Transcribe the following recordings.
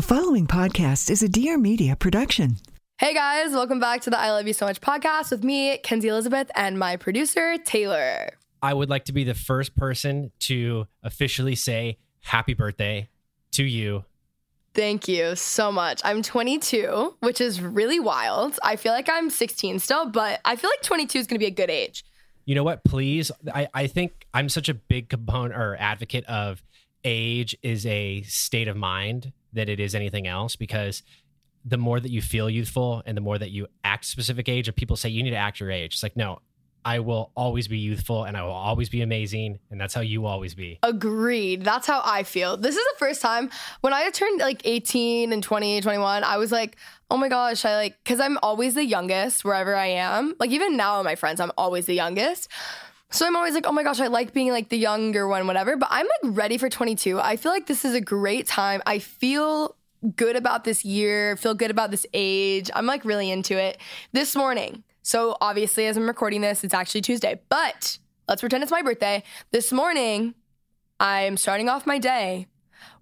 The following podcast is a Dear Media production. Hey guys, welcome back to the I Love You So Much podcast with me, Kenzie Elizabeth, and my producer, Taylor. I would like to be the first person to officially say happy birthday to you. Thank you so much. I'm 22, which is really wild. I feel like I'm 16 still, but I feel like 22 is going to be a good age. You know what? Please, I, I think I'm such a big component or advocate of age is a state of mind that it is anything else because the more that you feel youthful and the more that you act specific age, or people say you need to act your age. It's like, no, I will always be youthful and I will always be amazing. And that's how you always be. Agreed. That's how I feel. This is the first time when I turned like 18 and 20, 21, I was like, oh my gosh, I like, cause I'm always the youngest wherever I am. Like even now, my friends, I'm always the youngest. So I'm always like, oh my gosh, I like being like the younger one, whatever. But I'm like ready for 22. I feel like this is a great time. I feel good about this year, feel good about this age. I'm like really into it. This morning, so obviously, as I'm recording this, it's actually Tuesday, but let's pretend it's my birthday. This morning, I'm starting off my day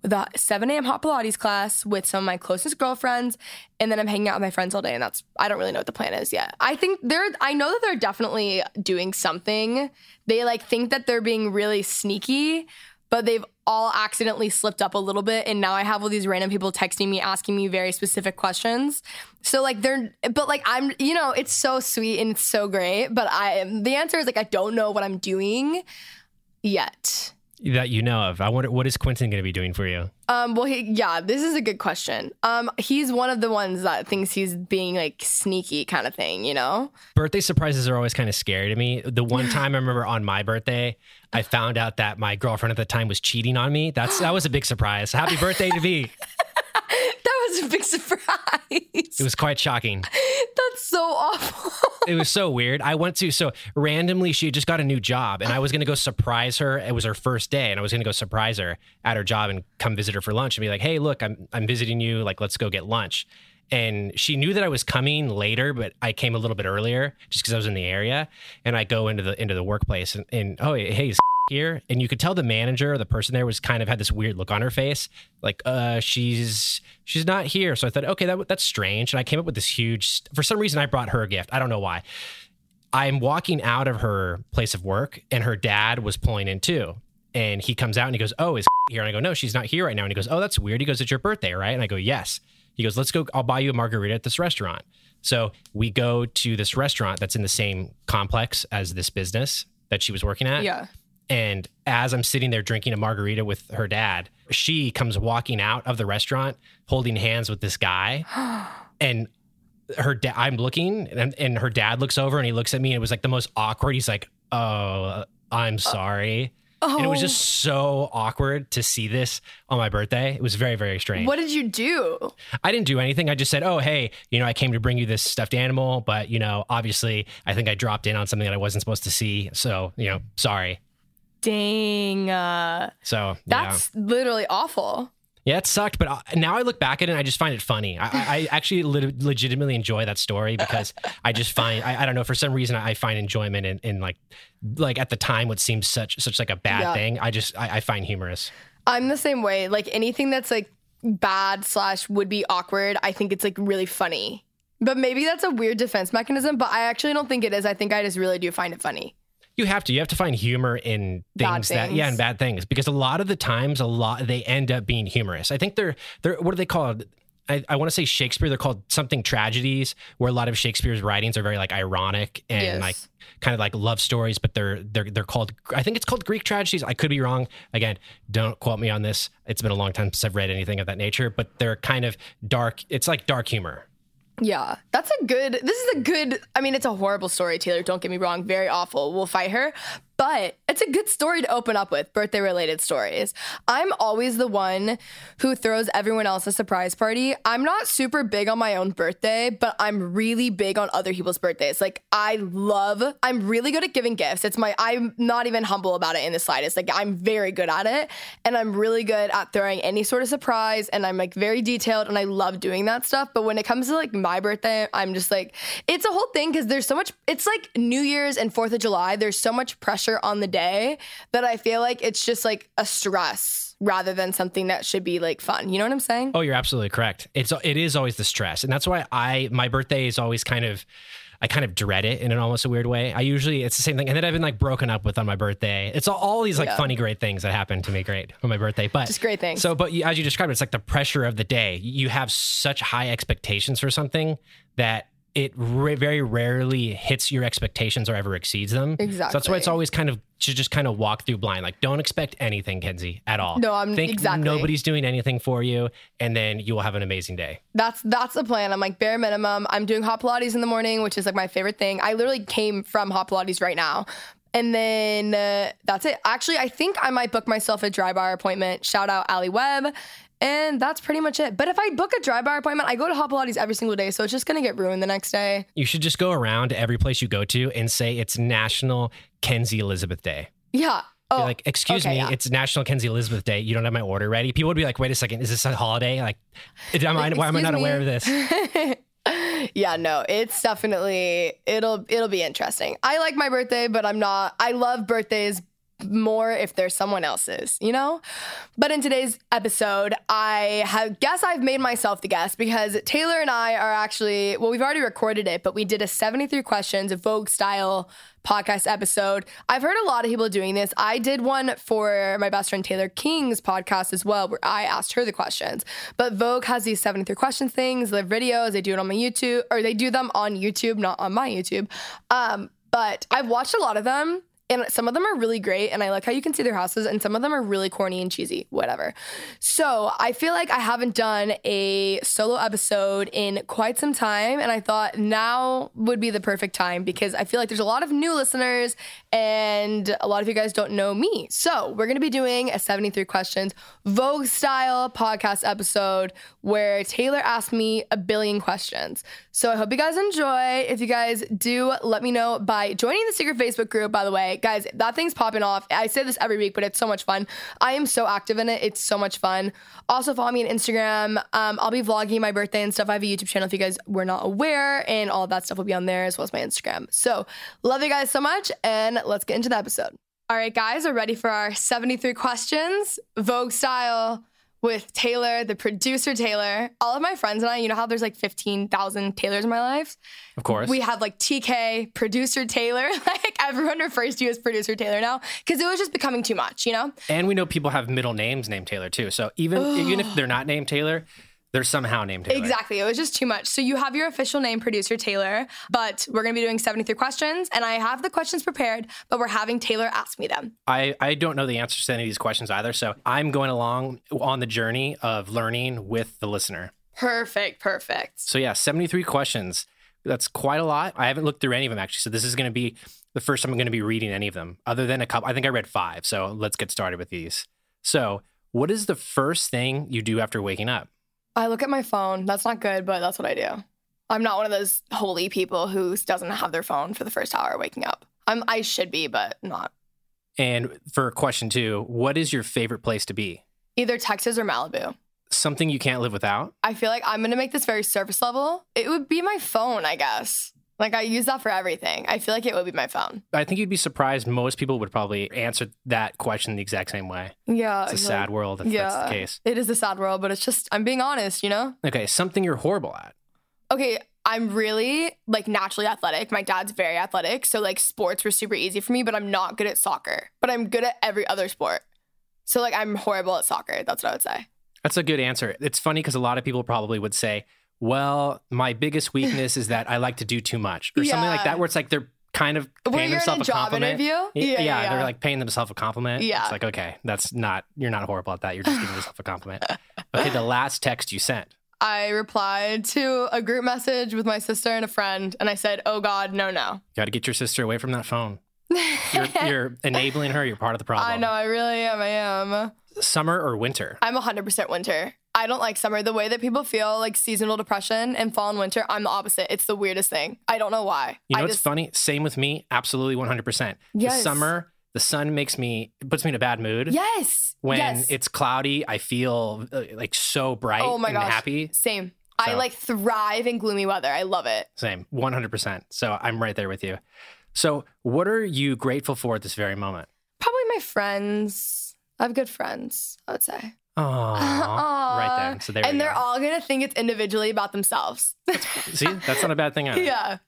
with a 7 a.m. hot Pilates class with some of my closest girlfriends, and then I'm hanging out with my friends all day. And that's I don't really know what the plan is yet. I think they're I know that they're definitely doing something. They like think that they're being really sneaky, but they've all accidentally slipped up a little bit and now I have all these random people texting me asking me very specific questions. So like they're but like I'm you know, it's so sweet and it's so great, but I the answer is like I don't know what I'm doing yet that you know of. I wonder what is Quentin going to be doing for you. Um, well, he, yeah, this is a good question. Um, he's one of the ones that thinks he's being like sneaky, kind of thing. You know, birthday surprises are always kind of scary to me. The one time I remember on my birthday, I found out that my girlfriend at the time was cheating on me. That's that was a big surprise. Happy birthday to me. was a big surprise. It was quite shocking. That's so awful. it was so weird. I went to so randomly she just got a new job and I was going to go surprise her. It was her first day and I was going to go surprise her at her job and come visit her for lunch and be like, "Hey, look, I'm I'm visiting you. Like, let's go get lunch." And she knew that I was coming later, but I came a little bit earlier just because I was in the area. And I go into the into the workplace and, and oh hey, here and you could tell the manager or the person there was kind of had this weird look on her face like uh she's she's not here. So i thought okay that, that's strange. And i came up with this huge for some reason i brought her a gift. I don't know why. I'm walking out of her place of work and her dad was pulling in too. And he comes out and he goes oh is here? And i go no she's not here right now. And he goes oh that's weird. He goes it's your birthday right? And i go yes. He goes let's go i'll buy you a margarita at this restaurant. So we go to this restaurant that's in the same complex as this business that she was working at. Yeah. And as I'm sitting there drinking a margarita with her dad, she comes walking out of the restaurant holding hands with this guy. and her dad, I'm looking and, and her dad looks over and he looks at me and it was like the most awkward. He's like, Oh, I'm uh, sorry. Oh. And it was just oh. so awkward to see this on my birthday. It was very, very strange. What did you do? I didn't do anything. I just said, Oh, hey, you know, I came to bring you this stuffed animal, but, you know, obviously I think I dropped in on something that I wasn't supposed to see. So, you know, sorry. Dang. Uh, so that's yeah. literally awful. Yeah, it sucked, but uh, now I look back at it and I just find it funny. I, I actually le- legitimately enjoy that story because I just find I, I, don't know for some reason I find enjoyment in, in like like at the time what seems such such like a bad yeah. thing. I just I, I find humorous. I'm the same way. Like anything that's like bad slash would be awkward, I think it's like really funny. But maybe that's a weird defense mechanism. But I actually don't think it is. I think I just really do find it funny. You have to. You have to find humor in Bad things, that yeah, things. and bad things because a lot of the times, a lot they end up being humorous. I think they're they're what are they called? I, I want to say Shakespeare. They're called something tragedies, where a lot of Shakespeare's writings are very like ironic and Yes. like kind of like love stories, but they're they're they're called. I think it's called Greek tragedies. I could be wrong. Again, don't quote me on this. It's been a long time since I've read anything of that nature, but they're kind of dark. It's like dark humor. Yeah, that's a good. This is a good. I mean, it's a horrible story, Taylor. Don't get me wrong. Very awful. We'll fight her, but it's a good story to open up with. Birthday related stories. I'm always the one who throws everyone else a surprise party. I'm not super big on my own birthday, but I'm really big on other people's birthdays. Like I love. I'm really good at giving gifts. It's my. I'm not even humble about it in the slightest. Like I'm very good at it, and I'm really good at throwing any sort of surprise. And I'm like very detailed, and I love doing that stuff. But when it comes to like my birthday, I'm just like, it's a whole thing because there's so much. It's like New Year's and Fourth of July. There's so much pressure on the day that I feel like it's just like a stress rather than something that should be like fun. You know what I'm saying? Oh, you're absolutely correct. It's it is always the stress, and that's why I my birthday is always kind of. I kind of dread it in an almost a weird way. I usually it's the same thing, and then I've been like broken up with on my birthday. It's all, all these like Yeah. funny, great things that happen to me, great on my birthday. But Just great things. So, but you- as you described, it, it's like the pressure of the day. You have such high expectations for something that it ra- very rarely hits your expectations or ever exceeds them. Exactly. So that's why it's always kind of to just kind of walk through blind. Like, don't expect anything, Kenzie, at all. No, I'm- think exactly. nobody's doing anything for you, and then you will have an amazing day. That's that's the plan. I'm like bare minimum. I'm doing hot Pilates in the morning, which is like my favorite thing. I literally came from hot Pilates right now. And then uh, that's it. Actually, I think I might book myself a Drybar appointment. Shout out Alli Webb. And that's pretty much it. But if I book a Drybar appointment, I go to hot Pilates every single day. So it's just going to get ruined the next day. You should just go around to every place you go to and say it's National Kenzie Elizabeth Day. Yeah. Be Oh, like, excuse okay, me, yeah. it's National Kenzie Elizabeth Day. You don't have my order ready. People would be like, wait a second, is this a holiday? Like, am I, why am I not me? aware of this? yeah, no, it's definitely it'll it'll be interesting. I like my birthday, but I'm not I love birthdays more if there's someone else's, you know? But in today's episode, I have guess I've made myself the guest because Taylor and I are actually well, we've already recorded it, but we did a 73 questions a Vogue style podcast episode. I've heard a lot of people doing this. I did one for my best friend Taylor King's podcast as well, where I asked her the questions. But Vogue has these 73 questions things, live videos, they do it on my YouTube, or they do them on YouTube, not on my YouTube. Um, but I've watched a lot of them. And some of them are really great, and I like how you can see their houses, and some of them are really corny and cheesy, whatever. So I feel like I haven't done a solo episode in quite some time, and I thought now would be the perfect time because I feel like there's a lot of new listeners, and a lot of you guys don't know me. So we're gonna be doing a 73 questions Vogue style podcast episode where Taylor asked me a billion questions. So I hope you guys enjoy. If you guys do, let me know by joining the secret Facebook group, by the way. Guys, that thing's popping off. I say this every week, but it's so much fun. I am so active in it. It's so much fun. Also, follow me on Instagram. Um, I'll be vlogging my birthday and stuff. I have a YouTube channel if you guys were not aware, and all that stuff will be on there as well as my Instagram. So, love you guys so much, and let's get into the episode. All right, guys, are ready for our 73 questions, Vogue style with Taylor, the producer Taylor. All of my friends and I, you know how there's like 15,000 Taylors in my life? Of course. We have like TK, producer Taylor. Like everyone refers to you as producer Taylor now because it was just becoming too much, you know? and we know people have middle names named Taylor too. So even even if they're not named Taylor, they're somehow named Taylor. Exactly. It was just too much. So you have your official name, producer Taylor, but we're going to be doing 73 questions and I have the questions prepared, but we're having Taylor ask me them. I, I don't know the answers to any of these questions either. So I'm going along on the journey of learning with the listener. Perfect. Perfect. So yeah, 73 questions. That's quite a lot. I haven't looked through any of them actually. So this is going to be the first time I'm going to be reading any of them, other than a couple. I think I read five. So let's get started with these. So, what is the first thing you do after waking up? I look at my phone. That's not good, but that's what I do. I'm not one of those holy people who doesn't have their phone for the first hour waking up. I'm I should be, but not. And for question two, what is your favorite place to be? Either Texas or Malibu. Something you can't live without? I feel like I'm gonna make this very surface level. It would be my phone, I guess. Like I use that for everything. I feel like it would be my phone. I think you'd be surprised. Most people would probably answer that question the exact same way. Yeah. It's a feel sad like- world if yeah, that's the case. It is a sad world, but it's just I'm being honest, you know? Okay, something you're horrible at. Okay, I'm really like naturally athletic. My dad's very athletic. So like sports were super easy for me, but I'm not good at soccer. But I'm good at every other sport. So like I'm horrible at soccer. That's what I would say. That's a good answer. It's funny because a lot of people probably would say, well, my biggest weakness is that I like to do too much or something like that, where it's like they're kind of paying you're in a themselves a, job compliment. interview? Yeah, Yeah, yeah, they're like paying themselves a compliment. Yeah. It's like, okay, that's not, you're not horrible at that. You're just giving yourself a compliment. Okay, the last text you sent. I replied to a group message with my sister and a friend, and I said, "Oh God, no, no." Got to get your sister away from that phone. You're, you're enabling her. You're part of the problem. I know, I really am. I am. Summer or winter? I'm 100% winter. I don't like summer. The way that people feel like seasonal depression and fall and winter, I'm the opposite. It's the weirdest thing. I don't know why. You know I what's just, funny? Same with me. Absolutely 100%. The Yes. summer, the sun makes me, puts me in a bad mood. Yes. When yes. it's cloudy, I feel uh, like so bright oh my and gosh. happy. Same. I like thrive in gloomy weather. I love it. Same, 100%. So I'm right there with you. So, what are you grateful for at this very moment? Probably my friends. I have good friends, I would say. Oh, right then. So there and they're go. all gonna think it's individually about themselves. See, that's not a bad thing. Either. yeah,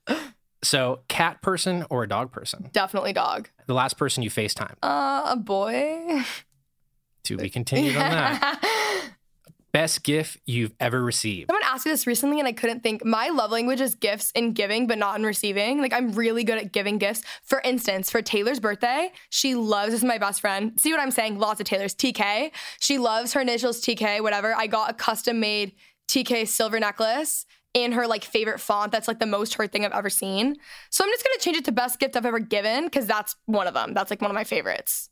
So, cat person or a dog person? definitely dog. The last person you FaceTime. Uh, a boy. To be continued on that. Best gift you've ever received. Someone asked me this recently and I couldn't think. My love language is gifts in giving, but not in receiving. Like I'm really good at giving gifts. For instance, for Taylor's birthday, she loves, this is my best friend. See what I'm saying? Lots of Taylor's. TK. She loves her initials TK, whatever. I got a custom made TK silver necklace in her like favorite font. That's like the most her thing I've ever seen. So I'm just gonna change it to best gift I've ever given because that's one of them. That's like one of my favorites.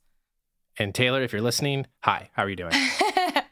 And Taylor, if you're listening, hi, how are you doing?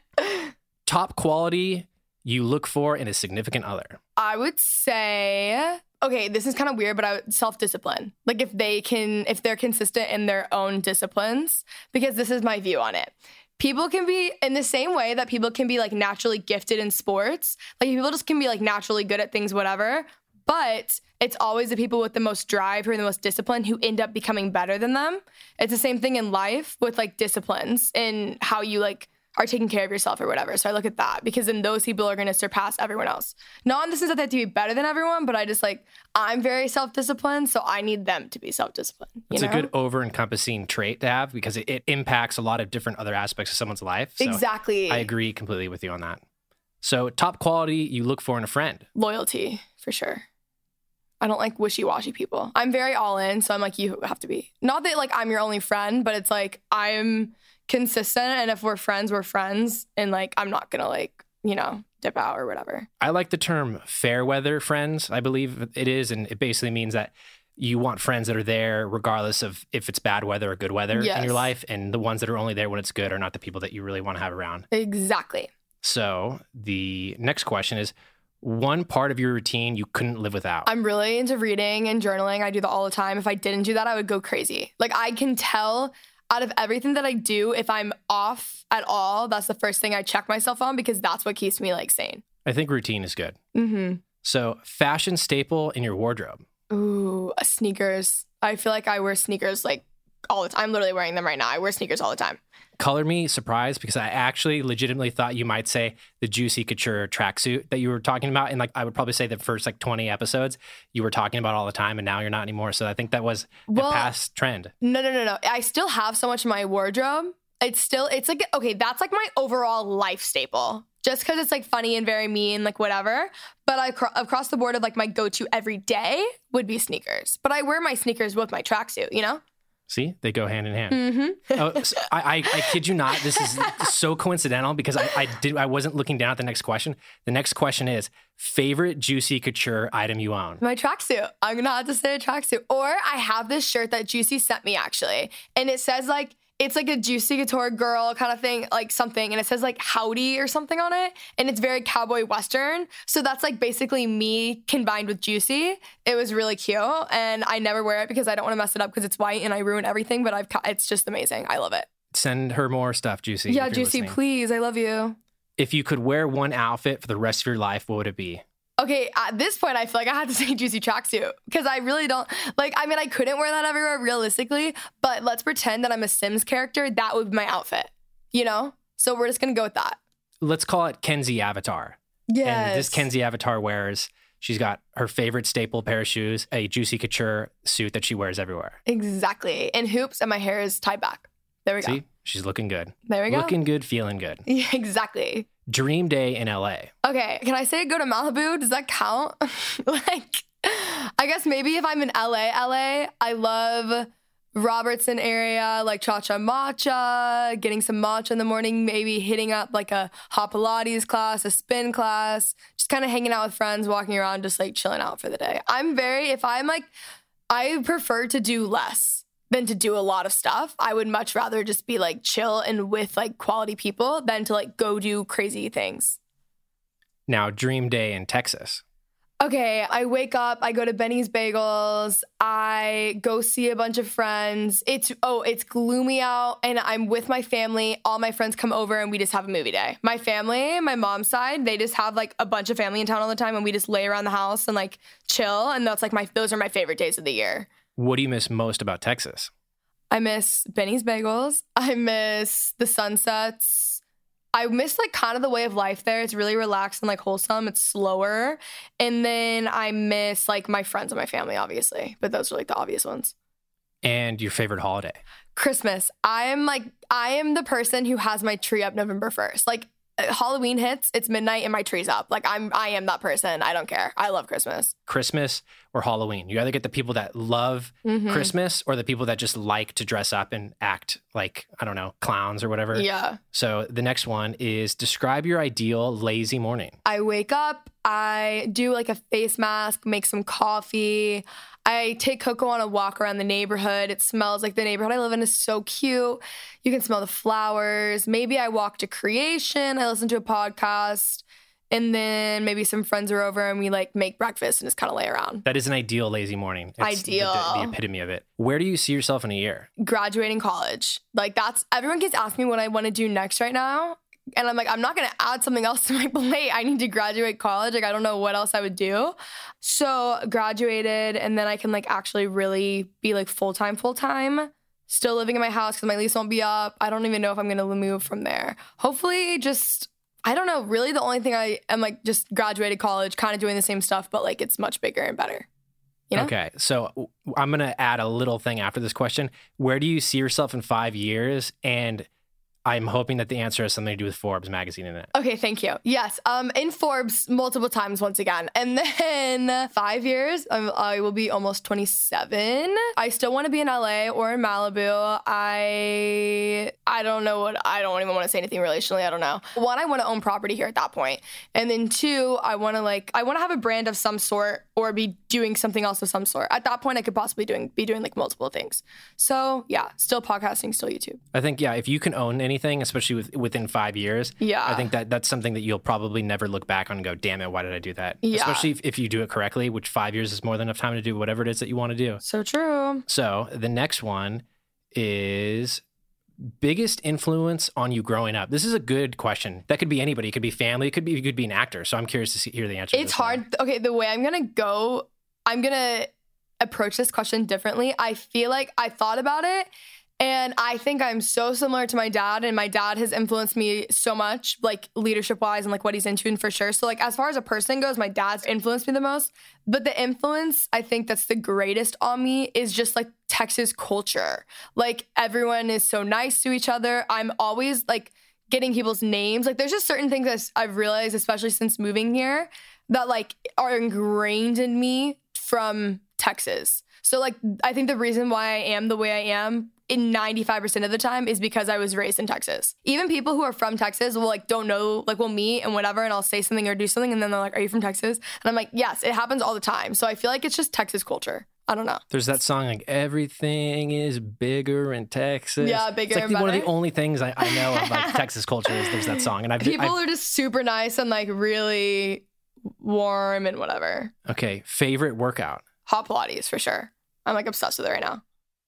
Top quality you look for in a significant other. I would say, okay, this is kind of weird, but I would self discipline. Like if they can, if they're consistent in their own disciplines, because this is my view on it. People can be in the same way that people can be like naturally gifted in sports. Like people just can be like naturally good at things, whatever. But it's always the people with the most drive who are the most disciplined who end up becoming better than them. It's the same thing in life with like disciplines and how you like are taking care of yourself or whatever. So I look at that because then those people are going to surpass everyone else. Not in the sense that they have to be better than everyone, but I just like, I'm very self disciplined. So I need them to be self disciplined. It's a good over encompassing trait to have because it, it impacts a lot of different other aspects of someone's life. So Exactly. I agree completely with you on that. So, top quality you look for in a friend. Loyalty for sure. I don't like wishy washy people. I'm very all in. So I'm like, you have to be. Not that like I'm your only friend, but it's like I'm consistent. And if we're friends, we're friends. And like, I'm not to like, you know, dip out or whatever. I like the term fair weather friends, I believe it is. And it basically means that you want friends that are there regardless of if it's bad weather or good weather in your life. And the ones that are only there when it's good are not the people that you really want to have around. Exactly. So, the next question is one part of your routine you couldn't live without. I'm really into reading and journaling. I do that all the time. If I didn't do that, I would go crazy. Like I can tell out of everything that I do, if I'm off at all, that's the first thing I check myself on because that's what keeps me like sane. I think routine is good. Mm-hmm. So, fashion staple in your wardrobe. Ooh, sneakers. I feel like I wear sneakers like all the time. I'm literally wearing them right now. I wear sneakers all the time. Color me surprised because I actually legitimately thought you might say the Juicy Couture tracksuit that you were talking about. And like, I would probably say the first like 20 episodes you were talking about all the time and now you're not anymore. So I think that was Well- a past trend. No, no, no, no. I still have so much in my wardrobe. It's still, it's like, okay, that's like my overall life staple. Just because it's like funny and very mean, like whatever. But I cro- across the board of like my go to every day would be sneakers. But I wear my sneakers with my tracksuit, you know? See, they go hand in hand. Mm-hmm. oh, so I, I, I kid you not. This is so coincidental because I, I did I wasn't looking down at the next question. The next question is favorite Juicy Couture item you own. My tracksuit. I'm gonna have to say a tracksuit. Or I have this shirt that Juicy sent me actually. And it says like, it's like a Juicy Couture girl kind of thing, like something. And it says like howdy or something on it. And it's very cowboy western. So that's like basically me combined with Juicy. It was really cute. And I never wear it because I don't want to mess it up because it's white and I ruin everything. But I've, it's just amazing. I love it. Send her more stuff, Juicy. yeah, Juicy, listening. please. I love you. If you could wear one outfit for the rest of your life, what would it be? Okay, at this point, I feel like I have to say juicy tracksuit because I really don't like. I mean, I couldn't wear that everywhere realistically, but let's pretend that I'm a Sims character. That would be my outfit, you know. So we're just gonna go with that. Let's call it Kenzie Avatar. Yeah. And this Kenzie Avatar wears She's got her favorite staple pair of shoes, a Juicy Couture suit that she wears everywhere. Exactly. And hoops, and my hair is tied back. There we go. See, she's looking good. There we go. Looking good, feeling good. Yeah, exactly. Dream day in LA. Okay, can I say go to Malibu? Does that count? like, I guess maybe if I'm in LA, LA, I love Robertson area, like Cha Cha Matcha, getting some matcha in the morning, maybe hitting up like a hot Pilates class, a spin class, just kind of hanging out with friends, walking around, just like chilling out for the day. I'm very, if I'm like, I prefer to do less than to do a lot of stuff. I would much rather just be like chill and with like quality people than to like go do crazy things. Now, dream day in Texas. Okay, I wake up, I go to Benny's Bagels, I go see a bunch of friends. It's oh, it's gloomy out and I'm with my family. All my friends come over and we just have a movie day. My family, my mom's side, they just have like a bunch of family in town all the time and we just lay around the house and like chill and that's like my those are my favorite days of the year. What do you miss most about Texas? I miss Benny's Bagels. I miss the sunsets. I miss like kind of the way of life there. It's really relaxed and like wholesome. It's slower. And then I miss like my friends and my family, obviously. But those are like the obvious ones. And your favorite holiday? Christmas. I am like, I am the person who has my tree up November 1st. Like, uh, Halloween hits, it's midnight and my tree's up. Like I'm I am that person. I don't care. I love Christmas. Christmas or Halloween. You either get the people that love Mhm. Christmas or the people that just like to dress up and act like, I don't know, clowns or whatever. Yeah. So the next one is describe your ideal lazy morning. I wake up, I do like a face mask, make some coffee. I take Coco on a walk around the neighborhood. It smells like the neighborhood I live in is so cute. You can smell the flowers. Maybe I walk to creation. I listen to a podcast. And then maybe some friends are over and we like make breakfast and just kind of lay around. That is an ideal lazy morning. It's the- Ideal. The, the epitome of it. Where do you see yourself in a year? Graduating college. Like that's everyone keeps asking me what I want to do next right now. And I'm like, I'm not gonna add something else to my plate. I need to graduate college. Like, I don't know what else I would do. So graduated, and then I can like actually really be like full time, full time. Still living in my house because my lease won't be up. I don't even know if I'm gonna move from there. Hopefully, just I don't know. Really, the only thing I am like just graduated college, kind of doing the same stuff, but like it's much bigger and better. You know? Okay. So I'm going to add a little thing after this question. Where do you see yourself in five years? And I'm hoping that the answer has something to do with Forbes magazine in it. Okay, thank you. Yes, um, in Forbes multiple times once again, and then five years, um, I will be almost 27. I still want to be in LA or in Malibu. I I don't know what I don't even want to say anything relationally. I don't know. One, I want to own property here at that point, and then two, I want to like I want to have a brand of some sort or be doing something else of some sort. At that point, I could possibly doing be doing like multiple things. So yeah, still podcasting, still YouTube. I think, yeah, if you can own anything, especially with, within five years, Yeah. I think that that's something that you'll probably never look back on and go, damn it, why did I do that? Yeah. Especially if, if you do it correctly, which five years is more than enough time to do whatever it is that you want to do. So true. So the next one is biggest influence on you growing up. This is a good question. That could be anybody. It could be family. It could be you could be an actor. So I'm curious to see, hear the answer. It's this one. hard. Okay, the way I'm gonna go, I'm gonna approach this question differently. I feel like I thought about it. And I think I'm so similar to my dad, and my dad has influenced me so much, like leadership wise, and like what he's into, and for sure. So, like, as far as a person goes, my dad's influenced me the most. But the influence I think that's the greatest on me is just like Texas culture. Like, everyone is so nice to each other. I'm always like, getting people's names. Like there's just certain things that I've realized, especially since moving here, that like are ingrained in me from Texas. So like I think the reason why I am the way I am in 95% of the time is because I was raised in Texas. Even people who are from Texas will like don't know, like we'll meet and whatever, and I'll say something or do something, and then they're like, Are you from Texas? And I'm like, Yes, it happens all the time. So I feel like it's just Texas culture. I don't know. There's that song like everything is bigger in Texas. Yeah, bigger It's like and one of the only things I, I know of like Texas culture is there's that song, and I've, People I've are just super nice and like really warm and whatever. okay favorite workout. hot Pilates for sure. I'm like obsessed with it right now.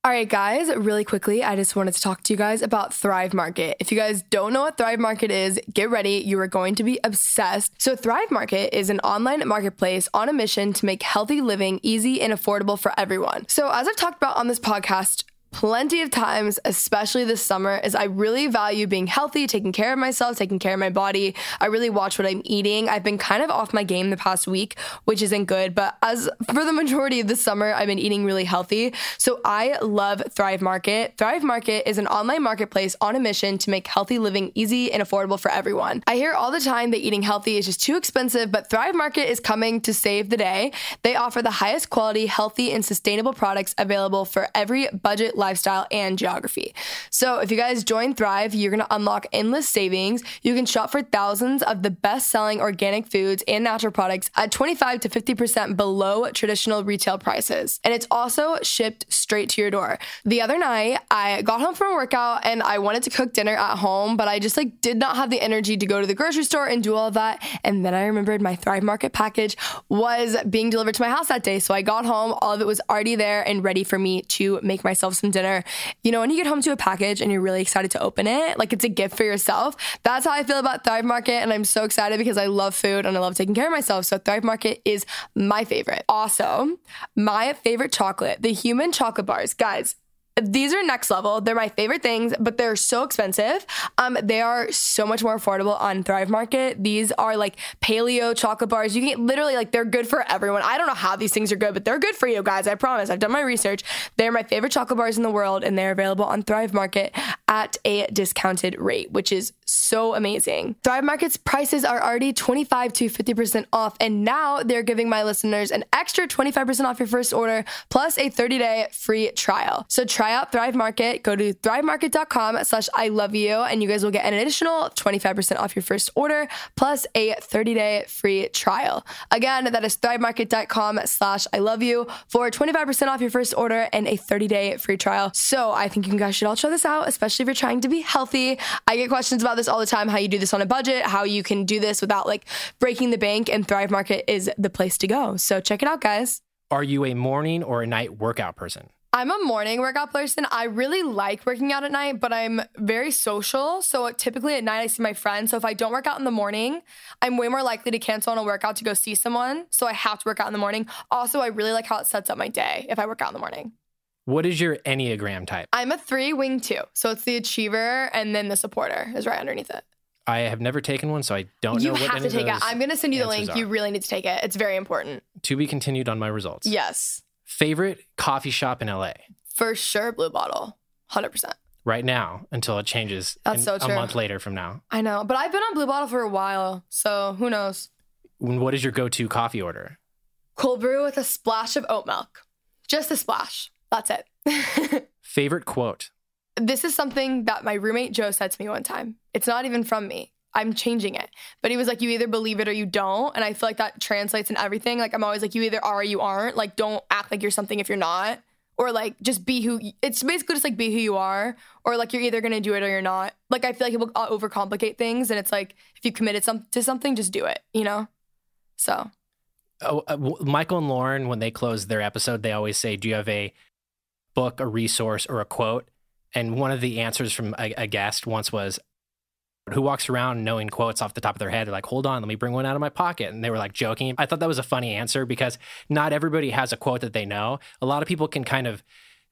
All right, guys, really quickly, I just wanted to talk to you guys about Thrive Market. If you guys don't know what Thrive Market is, get ready. You are going to be obsessed. So, Thrive Market is an online marketplace on a mission to make healthy living easy and affordable for everyone. So, as I've talked about on this podcast, plenty of times, especially this summer, is I really value being healthy, taking care of myself, taking care of my body. I really watch what I'm eating. I've been kind of off my game the past week, which isn't good. But as for the majority of the summer, I've been eating really healthy. So I love Thrive Market. Thrive Market is an online marketplace on a mission to make healthy living easy and affordable for everyone. I hear all the time that eating healthy is just too expensive, but Thrive Market is coming to save the day. They offer the highest quality, healthy, and sustainable products available for every budget lifestyle, and geography. So if you guys join Thrive, you're to unlock endless savings. You can shop for thousands of the best selling organic foods and natural products at 25 to 50% below traditional retail prices. And it's also shipped straight to your door. The other night, I got home from a workout and I wanted to cook dinner at home, but I just like did not have the energy to go to the grocery store and do all that. And then I remembered my Thrive Market package was being delivered to my house that day. So I got home, all of it was already there and ready for me to make myself some dinner. You know, when you get home to a package and you're really excited to open it, like it's a gift for yourself. That's how I feel about Thrive Market. And I'm so excited because I love food and I love taking care of myself. So Thrive Market is my favorite. Also, my favorite chocolate, the human chocolate bars. Guys, these are next level. They're my favorite things, but they're so expensive. Um, they are so much more affordable on Thrive Market. These are like paleo chocolate bars. You can literally like they're good for everyone. I don't know how these things are good, but they're good for you guys. I promise. I've done my research. They're my favorite chocolate bars in the world, and they're available on Thrive Market at a discounted rate, which is so amazing. Thrive Market's prices are already 25 to 50% off, and now they're giving my listeners an extra 25% off your first order plus a 30-day free trial. So try out Thrive Market. Go to thrivemarket.com slash I love you, and you guys will get an additional 25% off your first order plus a 30-day free trial. Again, that is thrivemarket.com slash I love you for 25% off your first order and a 30-day free trial. So I think you guys should all try this out, especially if you're trying to be healthy. I get questions about this all the time, how you do this on a budget, how you can do this without like breaking the bank, and Thrive Market is the place to go. So check it out, guys. Are you a morning or a night workout person? I'm a morning workout person. I really like working out at night, but I'm very social. So typically at night, I see my friends. So if I don't work out in the morning, I'm way more likely to cancel on a workout to go see someone. So I have to work out in the morning. Also, I really like how it sets up my day if I work out in the morning. What is your Enneagram type? I'm a three wing two. So it's the achiever and then the supporter is right underneath it. I have never taken one, so I don't You know what have to take it. I'm going to send you the link. You really need to take it. It's very important. To be continued on my results. Yes, Favorite coffee shop in LA for sure. Blue bottle, 100%. right now until it changes That's in- so a month later from now. I know, but I've been on blue bottle for a while. So who knows? What is your go-to coffee order? Cold brew with a splash of oat milk. Just a splash. That's it. Favorite quote? this is something that my roommate Joe said to me one time. It's not even from me. I'm changing it. But he was like, you either believe it or you don't. And I feel like that translates in everything. Like, I'm always like, you either are or you aren't. Like, don't act like you're something if you're not. Or like, just be who, it's basically just like be who you are. Or like, you're either gonna do it or you're not. Like, I feel like people uh, overcomplicate things. And it's like, if you committed some, to something, just do it, you know? So, Oh, uh, Michael and Lauren, when they close their episode, they always say, "Do you have a book, a resource, or a quote?" And one of the answers from a, a guest once was, "Who walks around knowing quotes off the top of their head?" They're like, "Hold on, let me bring one out of my pocket." And they were like joking. I thought that was a funny answer because not everybody has a quote that they know. A lot of people can kind of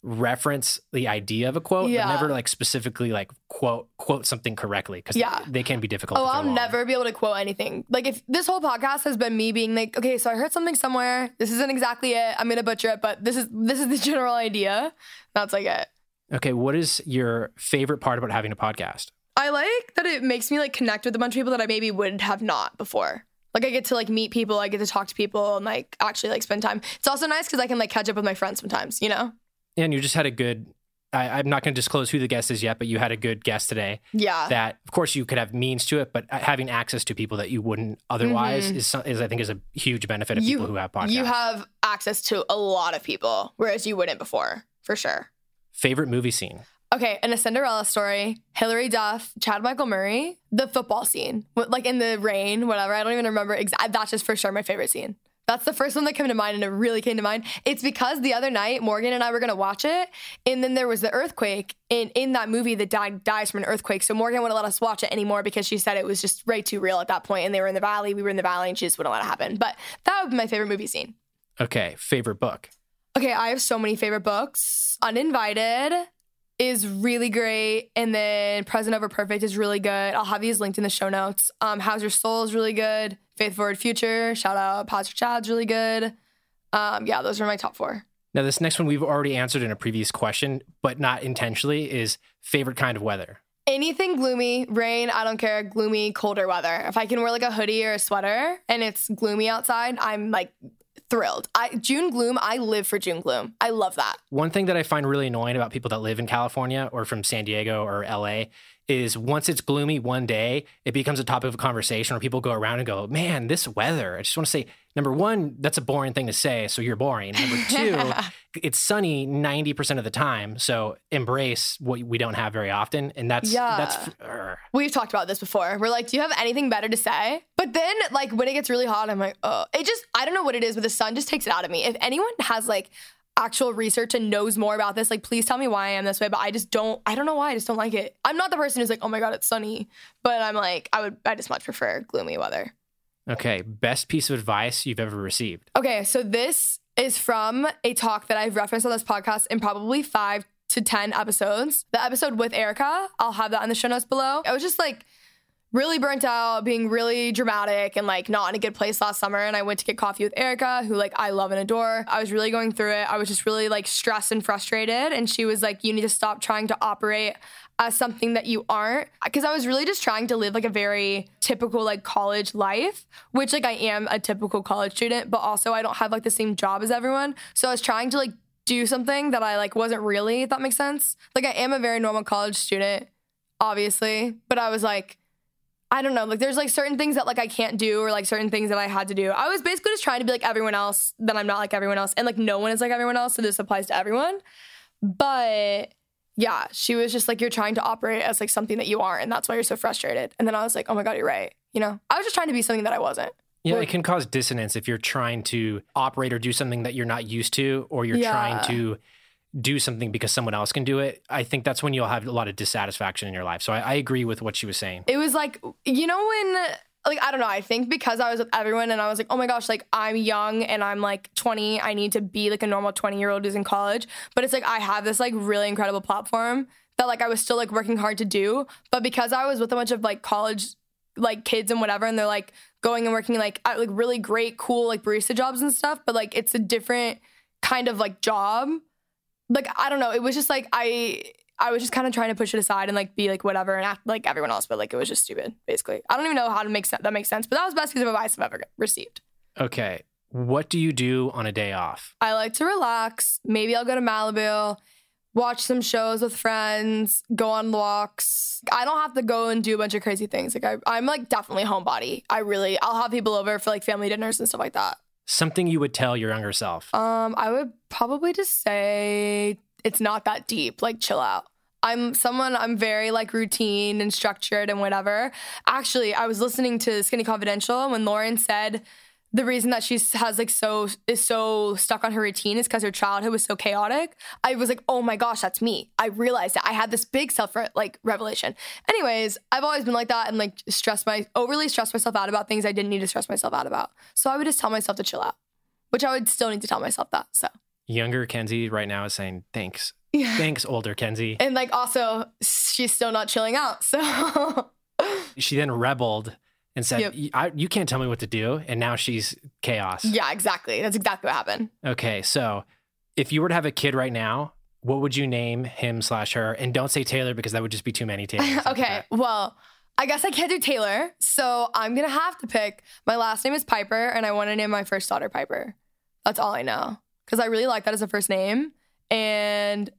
reference the idea of a quote, Yeah. but never like specifically like quote quote something correctly because Yeah. they can be difficult. Oh, I'll long. never be able to quote anything. Like if this whole podcast has been me being like, okay, so I heard something somewhere. This isn't exactly it. I'm gonna butcher it, but this is this is the general idea. That's like it. Okay, what is your favorite part about having a podcast? I like that it makes me like connect with a bunch of people that I maybe would have not before. Like I get to like meet people, I get to talk to people and like actually like spend time. It's also nice because I can like catch up with my friends sometimes, you know? and you just had a good I, i'm not going to disclose who the guest is yet but you had a good guest today Yeah. that of course you could have means to it but having access to people that you wouldn't otherwise is, some- is i think is a huge benefit of people who have podcasts Mm-hmm. you have access to a lot of people, whereas you wouldn't before, for sure. favorite movie scene Okay, in a Cinderella story, Hilary Duff, Chad Michael Murray, the football scene, like in the rain, whatever. I don't even remember exactly. That's just for sure my favorite scene. That's the first one that came to mind, and it really came to mind. It's because the other night Morgan and I were gonna watch it, and then there was the earthquake. In in that movie, the dad dies from an earthquake. So Morgan wouldn't let us watch it anymore because she said it was just way too real at that point, and they were in the valley, we were in the valley, and she just wouldn't let it happen. But that would be my favorite movie scene. okay favorite book Okay, I have so many favorite books. Uninvited is really great, and then Present Over Perfect is really good. I'll have these linked in the show notes. Um, How's Your Soul is really good. Faith Forward Future, shout out Pastor Chad's really good. Um, yeah, those are my top four. Now, this next one we've already answered in a previous question, but not intentionally, is favorite kind of weather. Anything gloomy, rain, I don't care, gloomy, colder weather. If I can wear like a hoodie or a sweater and it's gloomy outside, I'm like thrilled. I June gloom, I live for June gloom. I love that. One thing that I find really annoying about people that live in California or from San Diego or LA is once it's gloomy one day, it becomes a topic of conversation where people go around and go, Man, this weather. I just want to say, number one, that's a boring thing to say. So you're boring. Number two, it's sunny 90% of the time. So embrace what we don't have very often. And that's, Yeah. that's, uh, We've talked about this before. We're like, do you have anything better to say? But then, like, when it gets really hot, I'm like, oh, it just, I don't know what it is, but the sun just takes it out of me. If anyone has like actual research and knows more about this, like, please tell me why I am this way. But I just don't, I don't know why. I just don't like it. I'm not the person who's like, oh my God, it's sunny. But I'm like, I would, I just much prefer gloomy weather. Okay. Best piece of advice you've ever received. Okay, so this is from a talk that I've referenced on this podcast in probably five to 10 episodes. The episode with Erica, I'll have that in the show notes below. I was just like really burnt out, being really dramatic and like not in a good place last summer. And I went to get coffee with Erica, who like I love and adore. I was really going through it. I was just really like stressed and frustrated. And she was like, you need to stop trying to operate as something that you aren't because i was really just trying to live like a very typical like college life which like i am a typical college student but also i don't have like the same job as everyone so i was trying to like do something that i like wasn't really if that makes sense like i am a very normal college student obviously but i was like I don't know, like there's like certain things that like I can't do or like certain things that I had to do. I was basically just trying to be like everyone else, that I'm not like everyone else. And like no one is like everyone else, so this applies to everyone. But yeah, she was just like, you're trying to operate as like something that you aren't, and that's why you're so frustrated. And then I was like, oh my God, you're right. You know, I was just trying to be something that I wasn't. Yeah, it can cause dissonance if you're trying to operate or do something that you're not used to, or you're Yeah. trying to do something because someone else can do it. I think that's when you'll have a lot of dissatisfaction in your life. So I, I agree with what she was saying. It was like, you know, when, like, I don't know, I think because I was with everyone and I was like, oh my gosh, like, I'm young and I'm like 20, I need to be like a normal 20 year old who's in college. But it's like, I have this like really incredible platform that like I was still like working hard to do. But because I was with a bunch of like college, like kids and whatever, and they're like going and working like at like really great, cool like barista jobs and stuff, but like it's a different kind of like job. Like, I don't know, it was just like, I, I was just kind of trying to push it aside and like be like whatever and act like everyone else, but like it was just stupid, basically. I don't even know how to make sense. That makes sense, but that was the best piece of advice I've ever received. Okay. What do you do on a day off? I like to relax. Maybe I'll go to Malibu, watch some shows with friends, go on walks. I don't have to go and do a bunch of crazy things. Like I, I'm like definitely homebody. I really, I'll have people over for like family dinners and stuff like that. Something you would tell your younger self. Um, I would probably just say it's not that deep. Like, chill out. I'm someone I'm very like routine and structured and whatever. Actually, I was listening to Skinny Confidential when Lauren said the reason that she has like so is so stuck on her routine is because her childhood was so chaotic. I was like, oh my gosh, that's me. I realized that I had this big self like revelation. Anyways, I've always been like that and like stress my overly stress myself out about things I didn't need to stress myself out about. So I would just tell myself to chill out, which I would still need to tell myself that. So Younger Kenzie right now is saying, thanks. yeah. Thanks, older Kenzie. And like also, she's still not chilling out. So She then rebelled and said, Yep. I, You can't tell me what to do. And now she's chaos. yeah, exactly. That's exactly what happened. Okay. So if you were to have a kid right now, what would you name him slash her? And don't say Taylor because that would just be too many Taylors. okay. Well, I guess I can't do Taylor. So I'm gonna have to pick. My last name is Piper, and I want to name my first daughter Piper. That's all I know because I really like that as a first name, and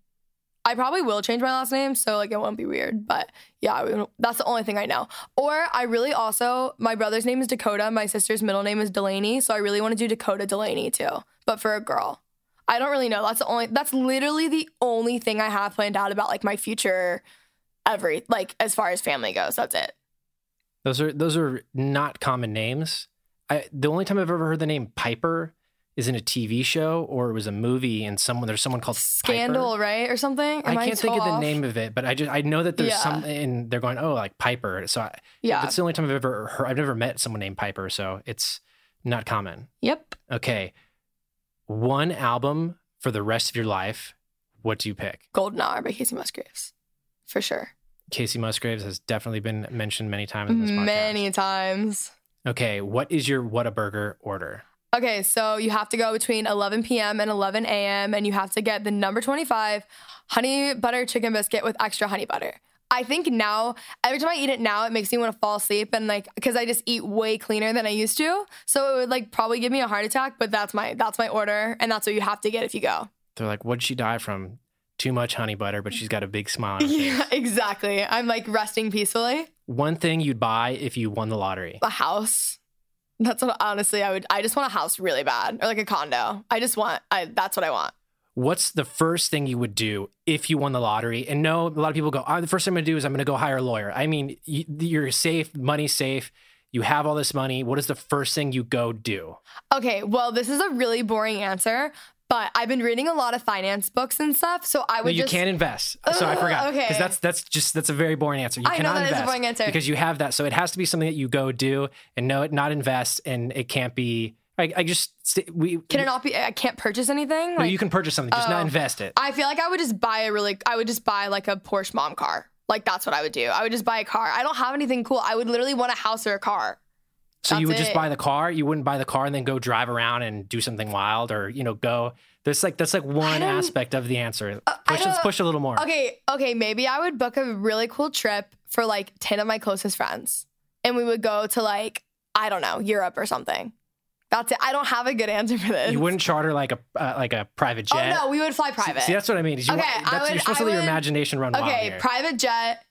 I probably will change my last name, so like it won't be weird. But yeah, that's the only thing I know. Or I really also my brother's name is Dakota. My sister's middle name is Delaney, so I really want to do Dakota Delaney too, but for a girl. I don't really know. That's the only. That's literally the only thing I have planned out about like my future, every like as far as family goes. That's it. Those are those are not common names. I, the only time I've ever heard the name Piper is in a TV show or it was a movie and someone there's someone called Scandal, Piper. right, or something. I can't think of the name of it, but I just I know that there's Yeah. some and they're going oh like Piper. So I, Yeah. It's the only time I've ever heard. I've never met someone named Piper, so it's not common. Yep. Okay, one album for the rest of your life, what do you pick? Golden Hour by Kacey Musgraves, for sure. Kacey Musgraves has definitely been mentioned many times in this podcast. Many times. Okay, what is your Whataburger order? Okay, so you have to go between 11 p.m. and 11 a.m. and you have to get the number 25 honey butter chicken biscuit with extra honey butter. I think now, every time I eat it now, it makes me want to fall asleep and like because I just eat way cleaner than I used to. So it would like probably give me a heart attack, but that's my that's my order and that's what you have to get if you go. They're like, what'd she die from? Too much honey butter, but she's got a big smile on her face. Yeah, exactly. I'm like resting peacefully. One thing you'd buy if you won the lottery. A house. That's what honestly I would I just want a house really bad or like a condo. I just want I that's what I want. What's the first thing you would do if you won the lottery? And no, a lot of people go, oh, the first thing I'm going to do is I'm going to go hire a lawyer. I mean, you, you're safe, money's safe. You have all this money. What is the first thing you go do? Okay, well, this is a really boring answer, but I've been reading a lot of finance books and stuff, so I No, would you just can't invest. So I forgot. okay. Because that's that's just that's a very boring answer. You I know cannot that is a invest boring answer. because you have that. So it has to be something that you go do and no, not invest, and it can't be. I, I just we Can it not be? I can't purchase anything. No, Like, you can purchase something, just not Oh. invest it. I feel like I would just buy a really. I would just buy like a Porsche mom car. Like that's what I would do. I would just buy a car. I don't have anything cool. I would literally want a house or a car. So you would just it. buy the car. You wouldn't buy the car and then go drive around and do something wild, or you know, go. There's like that's like one aspect of the answer. I Push, don't- push a little more. Okay, okay, maybe I would book a really cool trip for like 10 of my closest friends. And we would go to like, I don't know, Europe or something. That's it. I don't have a good answer for this. You wouldn't charter like a uh, like a private jet. Oh jet. no, we would fly private. See, that's what I mean. You okay, want, I would, you're supposed to let your imagination run wild okay, private jet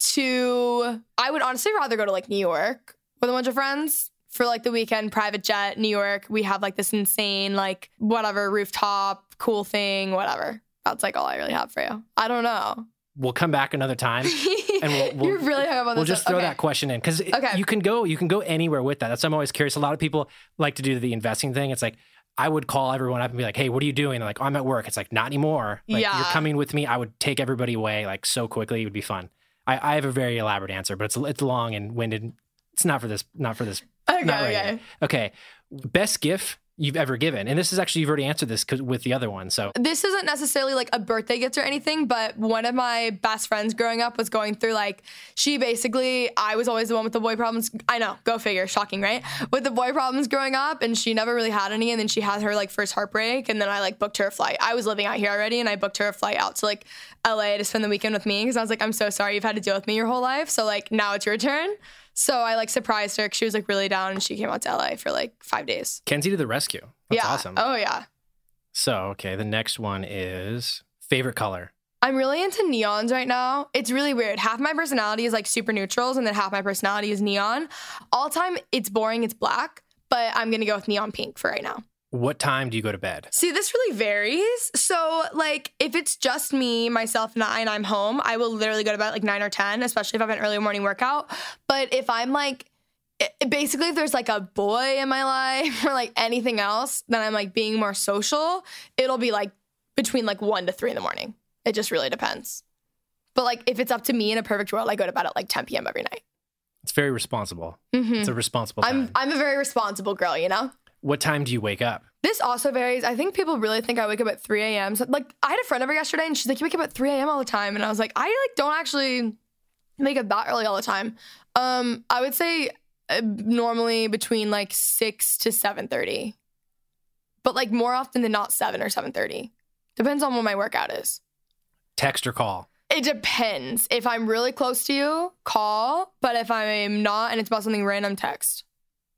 to I would honestly rather go to like New York with a bunch of friends for like the weekend private jet New York. We have like this insane like whatever rooftop cool thing, whatever. That's like all I really have for you. I don't know. we'll come back another time. And we'll- we'll- You're really hung up on We'll just throw Okay. that question in because Okay. you can go you can go anywhere with that. That's why I'm always curious. A lot of people like to do the investing thing. It's like I would call everyone up and be like, "Hey, what are you doing?" They're like, oh, "I'm at work." It's like not anymore. Like Yeah. you're coming with me. I would take everybody away like so quickly. It would be fun. I, I have a very elaborate answer, but it's it's long and winded. It's not for this. Not for this. Okay, not right okay. Okay. Best gift you've ever given, and this is actually you've already answered this with the other one. So this isn't necessarily like a birthday gift or anything, but one of my best friends growing up was going through like she basically I was always the one with the boy problems. I know, go figure, shocking, right? With the boy problems growing up, and she never really had any, and then she had her like first heartbreak, and then I like booked her a flight. I was living out here already, and I booked her a flight out to like LA to spend the weekend with me because I was like, I'm so sorry you've had to deal with me your whole life, so like now it's your turn. So I like surprised her 'cause she was like really down, and she came out to LA for like five days. Kenzie to the rescue. That's yeah. awesome. Oh yeah. So okay, the next one is favorite color. I'm really into neons right now. It's really weird. Half my personality is like super neutrals, and then half my personality is neon. All time, it's boring, it's black, but I'm gonna go with neon pink for right now. What time do you go to bed? See, this really varies. So, like, if it's just me, myself, and I, and I'm home, I will literally go to bed like nine or 10, especially if I have an early morning workout. But if I'm like, i- basically, if there's like a boy in my life or like anything else, then I'm like being more social, it'll be like between like one to three in the morning. It just really depends. But like, if it's up to me in a perfect world, I go to bed at like 10 p.m. every night. It's very responsible. Mm-hmm. It's a responsible time. I'm I'm a very responsible girl, you know. What time do you wake up? This also varies. I think people really think I wake up at 3 a.m. So, like, I had a friend over yesterday, and she's like, "You wake up at 3 a.m. all the time," and I was like, "I like don't actually wake up that early all the time." Um, I would say uh, normally between like 6 to 7:30, but like more often than not 7 or 7:30. Depends on when my workout is. Text or call? It depends. If I'm really close to you, call. But if I'm not, and it's about something random, text.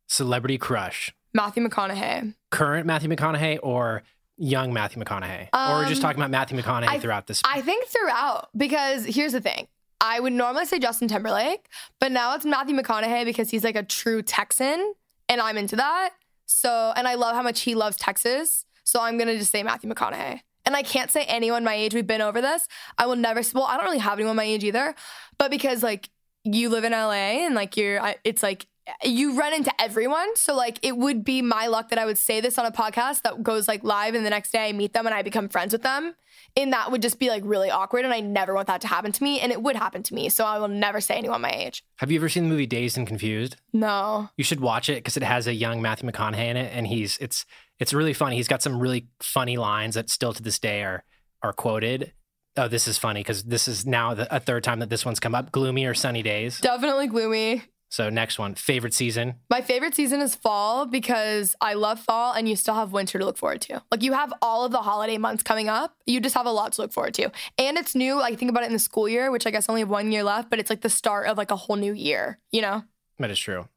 Celebrity crush? Matthew McConaughey. Current Matthew McConaughey or young Matthew McConaughey? or we're just Um, talking about Matthew McConaughey I- throughout this? I think throughout, because here's the thing. I would normally say Justin Timberlake, but now it's Matthew McConaughey because he's like a true Texan and I'm into that. So, and I love how much he loves Texas. So I'm going to just say Matthew McConaughey. And I can't say anyone my age. We've been over this. I will never, well, I don't really have anyone my age either. But because like you live in LA and like you're, I, it's like, you run into everyone. So like it would be my luck that I would say this on a podcast that goes like live and the next day I meet them and I become friends with them. And that would just be like really awkward and I never want that to happen to me and it would happen to me. So I will never say anyone my age. Have you ever seen the movie Dazed and Confused? No. You should watch it because it has a young Matthew McConaughey in it, and he's it's it's really funny. He's got some really funny lines that still to this day are are quoted. Oh, this is funny because this is now the, a third time that this one's come up. Gloomy or sunny days. Definitely gloomy. So next one, favorite season. My favorite season is fall because I love fall and you still have winter to look forward to. Like you have all of the holiday months coming up. You just have a lot to look forward to. And it's new. Like think about it in the school year, which I guess only have one year left, but it's like the start of like a whole new year, you know? That is true.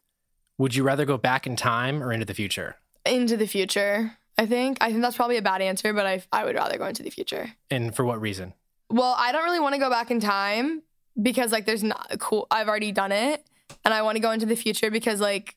Would you rather go back in time or into the future? Into the future, I think. I think that's probably a bad answer, but I, I would rather go into the future. And for what reason? Well, I don't really want to go back in time because like there's not cool. I've already done it, and I want to go into the future because like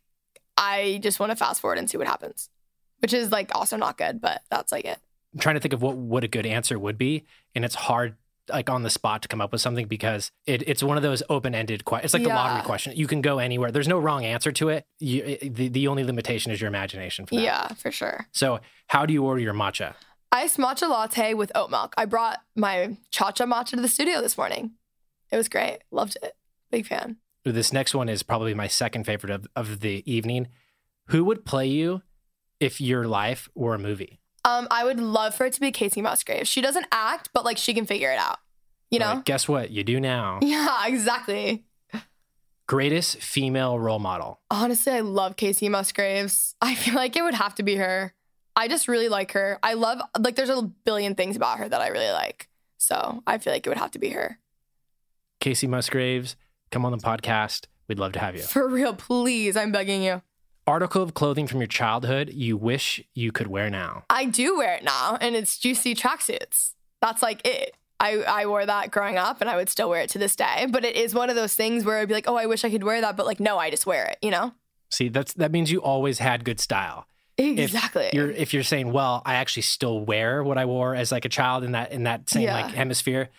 I just want to fast forward and see what happens, which is like also not good, but that's like it. I'm trying to think of what what a good answer would be, and it's hard like on the spot to come up with something because it, it's one of those open ended questions. It's like the lottery question. You can go anywhere. There's no wrong answer to it. You, the the only limitation is your imagination for that. Yeah, for sure. So how do you order your matcha? Iced matcha latte with oat milk. I brought my cha-cha matcha to the studio this morning. It was great. Loved it. Big fan. This next one is probably my second favorite of, of the evening. Who would play you if your life were a movie? Um, I would love for it to be Kacey Musgrave. She doesn't act, but like she can figure it out. You know? Like, guess what? You do now. Yeah, exactly. Greatest female role model. Honestly, I love Kacey Musgraves. I feel like it would have to be her. I just really like her. I love like there's a billion things about her that I really like. So I feel like it would have to be her. Kacey Musgraves, come on the podcast. We'd love to have you. For real, please. I'm begging you. Article of clothing from your childhood you wish you could wear now. I do wear it now, and it's juicy tracksuits. That's like it. I, I wore that growing up and I would still wear it to this day. But it is one of those things where I'd be like, oh, I wish I could wear that. But like, no, I just wear it, you know? See, that's that means you always had good style. If Exactly. you're if you're saying, well, I actually still wear what I wore as like a child in that in that same Yeah. like hemisphere,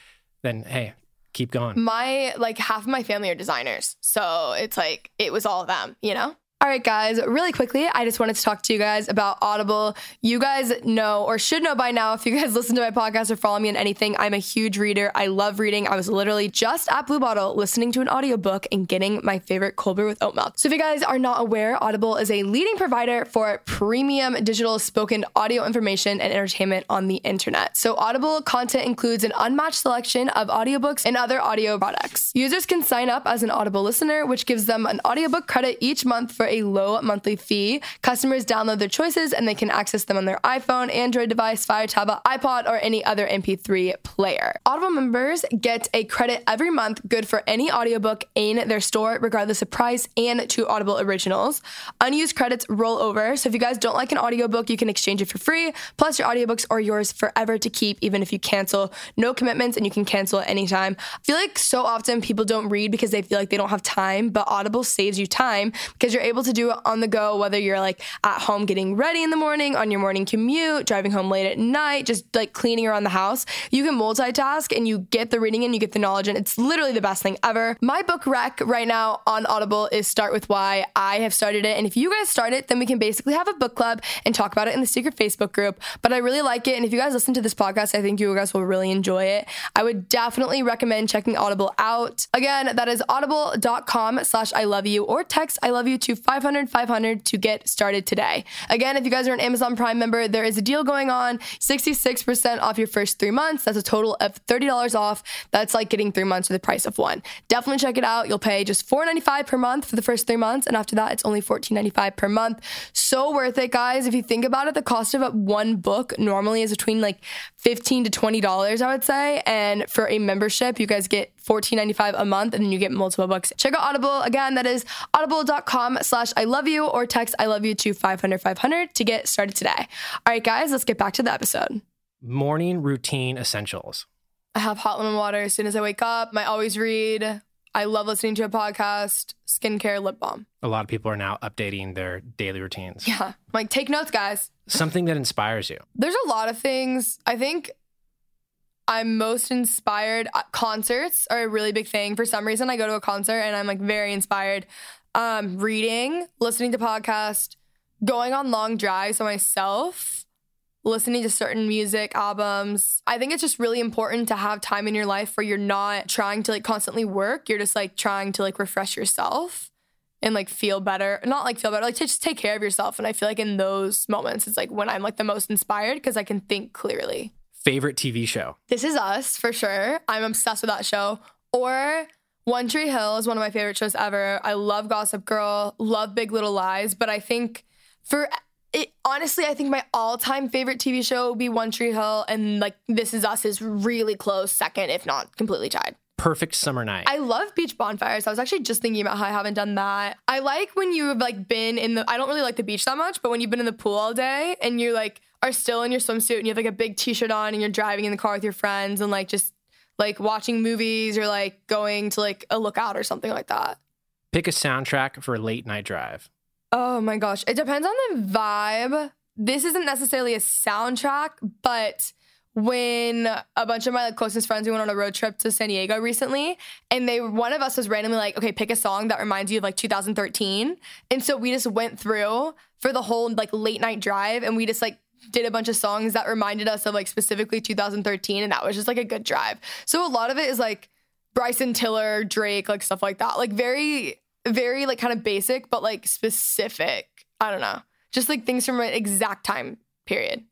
then hey, keep going. my like half of my family are designers so it's like it was all of them you know all right, guys, really quickly, I just wanted to talk to you guys about Audible. You guys know or should know by now if you guys listen to my podcast or follow me on anything, I'm a huge reader. I love reading. I was literally just at Blue Bottle listening to an audiobook and getting my favorite cold brew with oat milk. So if you guys are not aware, Audible is a leading provider for premium digital spoken audio information and entertainment on the internet. So Audible content includes an unmatched selection of audiobooks and other audio products. Users can sign up as an Audible listener, which gives them an audiobook credit each month for a low monthly fee. Customers download their choices and they can access them on their iPhone, Android device, Fire tablet, iPod, or any other MP3 player. Audible members get a credit every month good for any audiobook in their store, regardless of price, and to Audible originals. Unused credits roll over, so if you guys don't like an audiobook, you can exchange it for free. Plus, your audiobooks are yours forever to keep, even if you cancel. No commitments, and you can cancel at any time. I feel like so often people don't read because they feel like they don't have time, but Audible saves you time because you're able to do it on the go, whether you're like at home getting ready in the morning, on your morning commute, driving home late at night, just like cleaning around the house. You can multitask and you get the reading and you get the knowledge, and it's literally the best thing ever. My book rec right now on Audible is Start With Why. I have started it, and if you guys start it, then we can basically have a book club and talk about it in the secret Facebook group. But I really like it, and if you guys listen to this podcast, I think you guys will really enjoy it. I would definitely recommend checking Audible out. Again, that is audible.com slash I love you or text I love you to 500 500 to get started today. Again, if you guys are an Amazon Prime member, there is a deal going on 66% off your first three months. That's a total of $30 off. That's like getting three months for the price of one. Definitely check it out. You'll pay just $4.95 per month for the first three months. And after that, it's only $14.95 per month. So worth it, guys. If you think about it, the cost of one book normally is between like 15 to $20, I would say. And for a membership, you guys get $14.95 a month and then you get multiple books. Check out Audible. Again, that is audible.com slash I love you or text I love you to 500 500 to get started today. All right, guys, let's get back to the episode. Morning routine essentials. I have hot lemon water as soon as I wake up. I always read. I love listening to a podcast, skincare, lip balm. A lot of people are now updating their daily routines. Yeah. I'm like, take notes, guys. Something that inspires you. There's a lot of things. I think I'm most inspired. Concerts are a really big thing. For some reason, I go to a concert and I'm like very inspired. Um, reading, listening to podcasts, going on long drives by myself, listening to certain music albums. I think it's just really important to have time in your life where you're not trying to like constantly work. You're just like trying to like refresh yourself and like feel better. Not like feel better, like to just take care of yourself. And I feel like in those moments, it's like when I'm like the most inspired because I can think clearly. Favorite TV show? This is Us for sure. I'm obsessed with that show. Or One Tree Hill is one of my favorite shows ever. I love Gossip Girl, love Big Little Lies, but I think for it, honestly, I think my all-time favorite TV show would be One Tree Hill, and like This Is Us is really close second, if not completely tied. Perfect summer night. I love beach bonfires. I was actually just thinking about how I haven't done that. I like when you've like been in the I don't really like the beach that much, but when you've been in the pool all day and you like are still in your swimsuit and you have like a big t-shirt on and you're driving in the car with your friends and like just like watching movies or like going to like a lookout or something like that. Pick a soundtrack for a late night drive. Oh my gosh. It depends on the vibe. This isn't necessarily a soundtrack, but when a bunch of my like, closest friends we went on a road trip to San Diego recently, and they one of us was randomly like, okay, pick a song that reminds you of like 2013, and so we just went through for the whole like late night drive, and we just like did a bunch of songs that reminded us of like specifically 2013, and that was just like a good drive. So a lot of it is like Bryson Tiller, Drake, like stuff like that, like very very like kind of basic, but like specific. I don't know, just like things from an exact time period.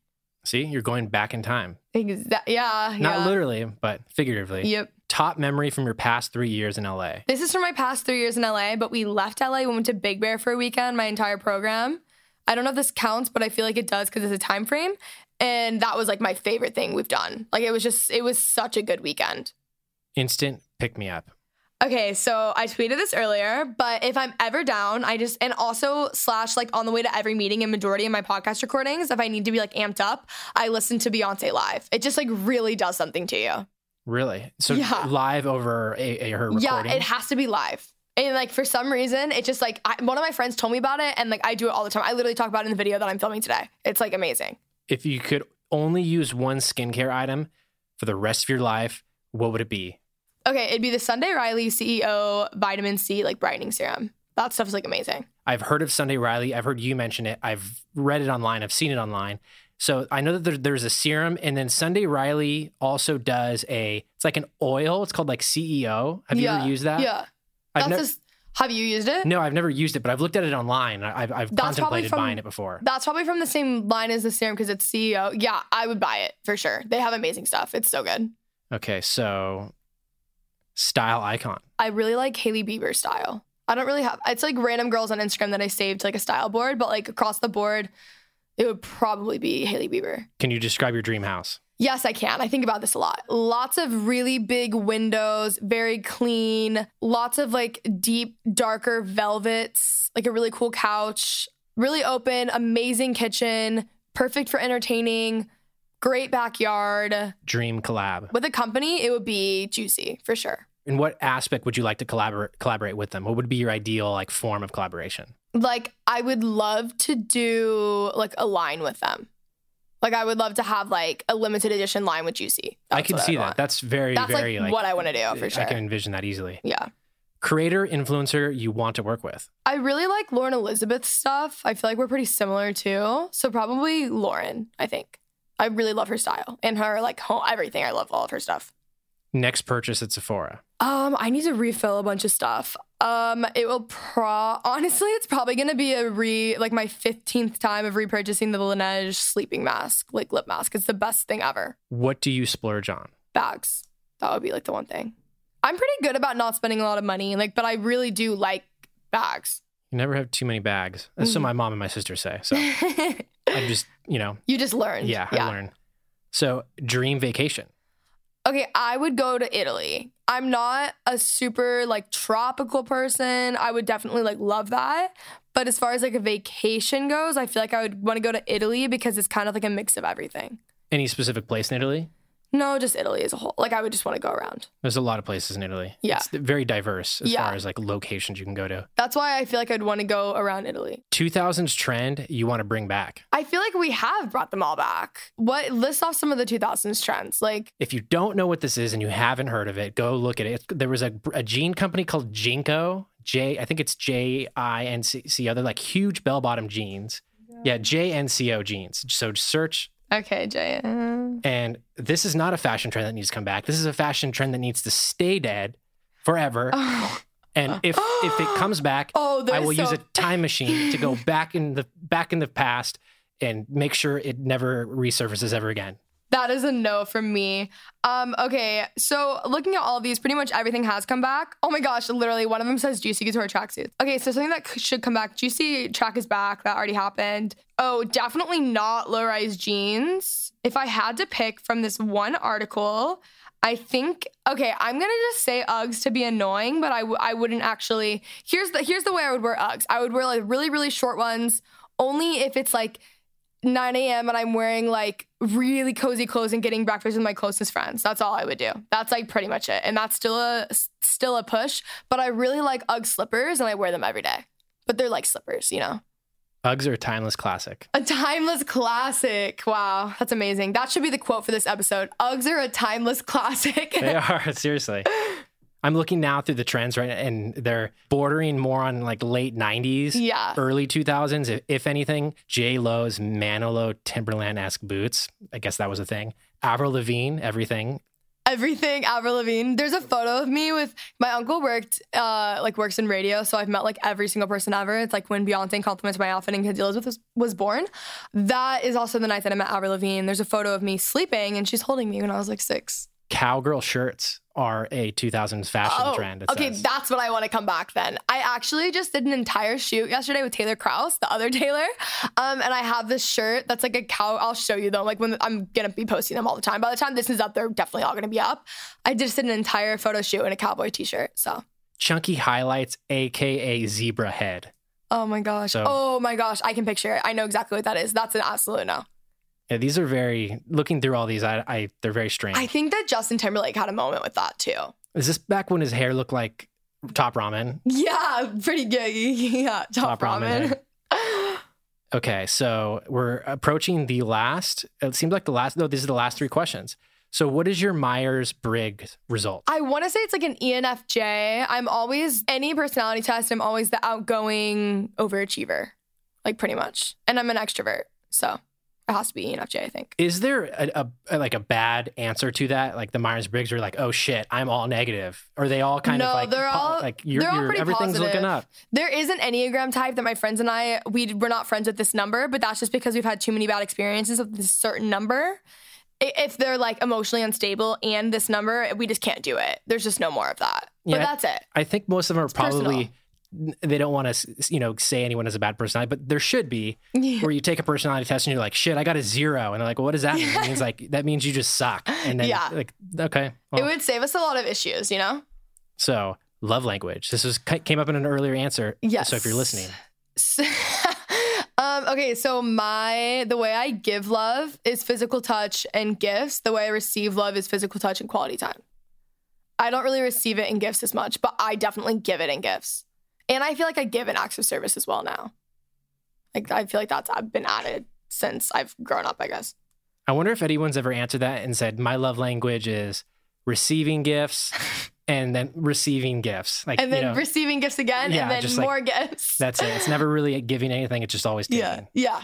See, you're going back in time. Exa- yeah. Not yeah. literally, but figuratively. Yep. Top memory from your past three years in LA. This is from my past three years in LA, but we left LA. We went to Big Bear for a weekend, my entire program. I don't know if this counts, but I feel like it does because it's a time frame. And that was like my favorite thing we've done. Like it was just, it was such a good weekend. Instant pick me up. Okay, so I tweeted this earlier, but if I'm ever down, I just and also slash like on the way to every meeting and majority of my podcast recordings, if I need to be like amped up, I listen to Beyonce live. It just like really does something to you. Really? So Yeah. live over a, a her recording? Yeah, it has to be live. And like for some reason, it just like I, one of my friends told me about it, and like I do it all the time. I literally talk about it in the video that I'm filming today. It's like amazing. if you could only use one skincare item for the rest of your life, what would it be? Okay, it'd be the Sunday Riley CEO vitamin C like brightening serum. That stuff is like amazing. I've heard of Sunday Riley. I've heard you mention it. I've read it online. I've seen it online. So I know that there, there's a serum, and then Sunday Riley also does a. It's like an oil. It's called like CEO. Have you yeah. ever used that? Yeah. I've That's never. just, have you used it? No, I've never used it, but I've looked at it online. I've, I've That's contemplated from- buying it before. That's probably from the same line as the serum because it's CEO. Yeah, I would buy it for sure. They have amazing stuff. It's so good. Okay, so style icon. I really like Hailey Bieber style. I don't really have it's like random girls on Instagram that I saved like a style board, but like across the board, it would probably be Hailey Bieber. Can you describe your dream house? Yes, I can. I think about this a lot. Lots of really big windows, very clean, lots of like deep, darker velvets, like a really cool couch, really open, amazing kitchen, perfect for entertaining, great backyard. Dream collab. With a company, it would be juicy for sure. In what aspect would you like to collaborate collaborate with them? What would be your ideal like form of collaboration? Like, I would love to do like a line with them. Like, I would love to have like a limited edition line with Juicy. I can see I'd that. want. That's very That's very like, like, what I want to do for sure. I can envision that easily. yeah. Creator influencer you want to work with. I really like Lauren Elizabeth stuff. I feel like we're pretty similar too. So probably Lauren, I think. I really love her style and her like home, everything. I love all of her stuff. Next purchase at Sephora. Um, I need to refill a bunch of stuff. Um, it will pro honestly, it's probably gonna be a re like my 15th time of repurchasing the Laneige sleeping mask, like lip mask. It's the best thing ever. What do you splurge on? Bags. That would be like the one thing. I'm pretty good about not spending a lot of money, like, but I really do like bags. You never have too many bags. That's Mm-hmm. what my mom and my sister say. So I'm just, you know, you just learned. yeah, I learn. So dream vacation. Okay, I would go to Italy. I'm not a super like tropical person. I would definitely like love that. But as far as like a vacation goes, I feel like I would want to go to Italy because it's kind of like a mix of everything. Any specific place in Italy? No, just Italy as a whole. Like I would just want to go around. There's a lot of places in Italy. Yeah. It's very diverse as Yeah. far as like locations you can go to. That's why I feel like I'd want to go around Italy. 2000s trend you want to bring back. I feel like we have brought them all back. What list off some of the 2000s trends? Like If you don't know what this is and you haven't heard of it, go look at it. There was a, a jean company called JNCO. J, I think it's J I N C O. They're like huge bell bottom jeans. Yeah, J N C O jeans. So search okay, Jay. And this is not a fashion trend that needs to come back. This is a fashion trend that needs to stay dead forever. Oh. And if if it comes back, Oh, I will use a time machine to go back in the back in the past and make sure it never resurfaces ever again. That is a no from me. Um, okay, so looking at all these, pretty much everything has come back. Oh my gosh, literally, one of them says Juicy Couture tracksuits. Okay, so something that should come back. Juicy track is back. That already happened. Oh, definitely not low rise jeans. If I had to pick from this one article, I think okay, I'm gonna just say Uggs to be annoying, but I w- I wouldn't actually. Here's the here's the way I would wear Uggs. I would wear like really really short ones, only if it's like 9 a.m. and I'm wearing like really cozy clothes and getting breakfast with my closest friends. That's all I would do. That's like pretty much it. And that's still a still a push. But I really like UGG slippers and I wear them every day. But they're like slippers, you know. Uggs are a timeless classic. A timeless classic. Wow, that's amazing. That should be the quote for this episode. Uggs are a timeless classic. They are seriously. I'm looking now through the trends right, and they're bordering more on like late '90s, Yeah. early 2000s. If, if anything, J Lo's Manolo Timberland esque boots. I guess that was a thing. Avril Lavigne, everything. Everything Avril Lavigne. There's a photo of me with my uncle worked uh like works in radio, so I've met like every single person ever. It's like when Beyonce complimented my outfit and Kenzie Elizabeth was, was born. That is also the night that I met Avril Lavigne. There's a photo of me sleeping and she's holding me when I was like six. Cowgirl shirts are a 2000s fashion trend. Oh, okay, says. that's what I want to come back then. I actually just did an entire shoot yesterday with Taylor Kraus, the other Taylor. Um, and I have this shirt that's like a cow. I'll show you though. Like when I'm gonna be posting them all the time. By the time this is up, they're definitely all gonna be up. I just did an entire photo shoot in a cowboy t-shirt. So Chunky highlights, aka zebra head. Oh my gosh. So- oh my gosh. I can picture it. I know exactly what that is. That's an absolute no. Yeah, these are very. Looking through all these, I, I they're very strange. I think that Justin Timberlake had a moment with that too. Is this back when his hair looked like top ramen? Yeah, pretty good. Yeah, top, Top ramen ramen. Okay, so we're approaching the last. It seems like the last. No, these are the last three questions. So, what is your Myers Briggs result? I want to say it's like an ENFJ. I'm always any personality test. I'm always the outgoing overachiever, like pretty much, and I'm an extrovert. So has to be ENFJ. I think. Is there a, a like a bad answer to that? Like the Myers Briggs are like, oh shit, I'm all negative. Are they all kind no, of like they're po- all like you're, all you're- pretty everything's positive. looking up. There is an Enneagram type that my friends and I we we're not friends with this number, but that's just because we've had too many bad experiences with this certain number. If they're like emotionally unstable and this number, we just can't do it. There's just no more of that. But that's it. I think most of them are personal. probably they don't want to you know say anyone has a bad personality, but there should be Yeah. where you take a personality test and you're like, shit, I got a zero, and they're like, well, what does that mean? It means like that means you just suck, and then Yeah. like okay, It would save us a lot of issues, you know? so love language. This was came up in an earlier answer. Yes. So if you're listening, So- um, okay, so my the way I give love is physical touch and gifts. The way I receive love is physical touch and quality time. I don't really receive it in gifts as much, but I definitely give it in gifts. And I feel like I give an acts of service as well now. Like I feel like that's I've been added since I've grown up, I guess. I wonder if anyone's ever answered that and said, my love language is receiving gifts and then receiving gifts. Like, And then you know, receiving gifts again Yeah, and then just like- more gifts. that's it. It's never really giving anything. It's just always taking. yeah. Yeah.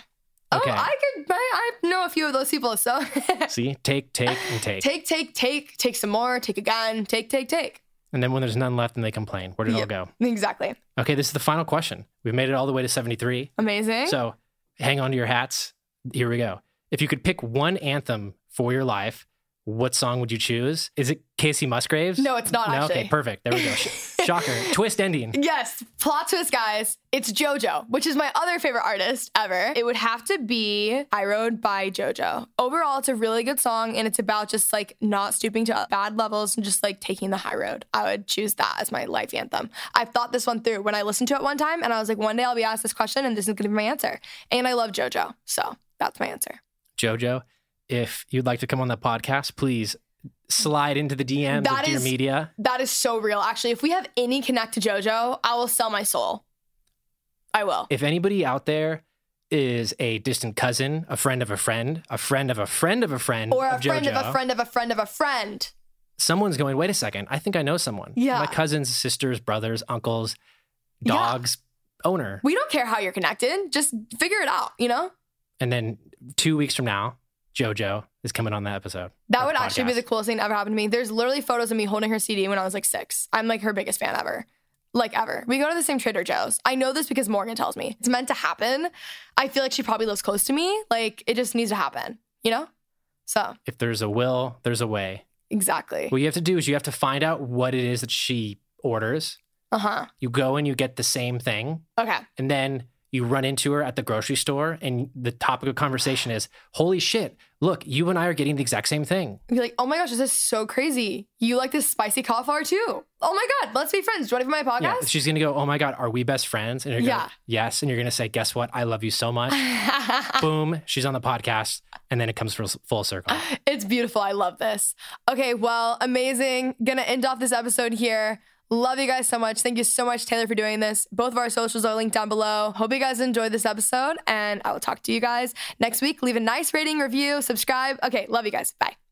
Okay. Oh, I could I know a few of those people, so See, take, take, and take. take, take, take, take some more, take again, take, take, take. And then when there's none left, then they complain. Where did it all go? Exactly. Okay, this is the final question. We've made it all the way to 73. Amazing. So hang on to your hats. Here we go. If you could pick one anthem for your life, what song would you choose? Is it Kacey Musgraves? No, it's not, No? actually. Okay, perfect. There we go. Shocker. Twist ending. yes, plot twist, guys. It's JoJo, which is my other favorite artist ever. It would have to be High Road by JoJo. Overall, it's a really good song and it's about just like not stooping to bad levels and just like taking the high road. I would choose that as my life anthem. I've thought this one through when I listened to it one time and I was like, one day I'll be asked this question and this is going to be my answer. And I love JoJo. So that's my answer. JoJo. If you'd like to come on the podcast, please slide into the DMs That of Dear is- Media. That is so real. Actually, if we have any connect to JoJo, I will sell my soul. I will. If anybody out there is a distant cousin, a friend of a friend, a friend of a friend of a friend, or a friend of a friend of a friend of a friend. someone's going, wait a second, I think I know someone. Yeah. My cousins, sisters, brothers, uncles, Yeah. dogs, owner. We don't care how you're connected. Just figure it out, you know? And then two weeks from now, JoJo is coming on that episode. That would actually be the coolest thing that ever happened to me. There's literally photos of me holding her CD when I was like six. I'm like her biggest fan ever. Like ever. We go to the same Trader Joe's. I know this because Morgan tells me. It's meant to happen. I feel like she probably lives close to me. Like it just needs to happen, you know? So, If there's a will, there's a way. exactly. What you have to do is you have to find out what it is that she orders. Uh huh. You go and you get the same thing, Okay. and then you run into her at the grocery store, and the topic of conversation is, "Holy shit! Look, you and I are getting the exact same thing." Be like, oh my gosh, this is so crazy. You like this spicy cauliflower too? Oh my God, let's be friends. Do you want to be my Yeah, podcast? she's gonna go, "Oh my god, are we best friends?" And you're Yeah. "Yes," and you're gonna say, "Guess what? I love you so much." Boom, she's on the podcast, and then it comes full circle. It's beautiful. I love this. Okay, well, amazing. Gonna end off this episode here. Love you guys so much. Thank you so much, Taylor, for doing this. Both of our socials are linked down below. Hope you guys enjoyed this episode, and I will talk to you guys next week. Leave a nice rating, review, subscribe. Okay, love you guys. Bye.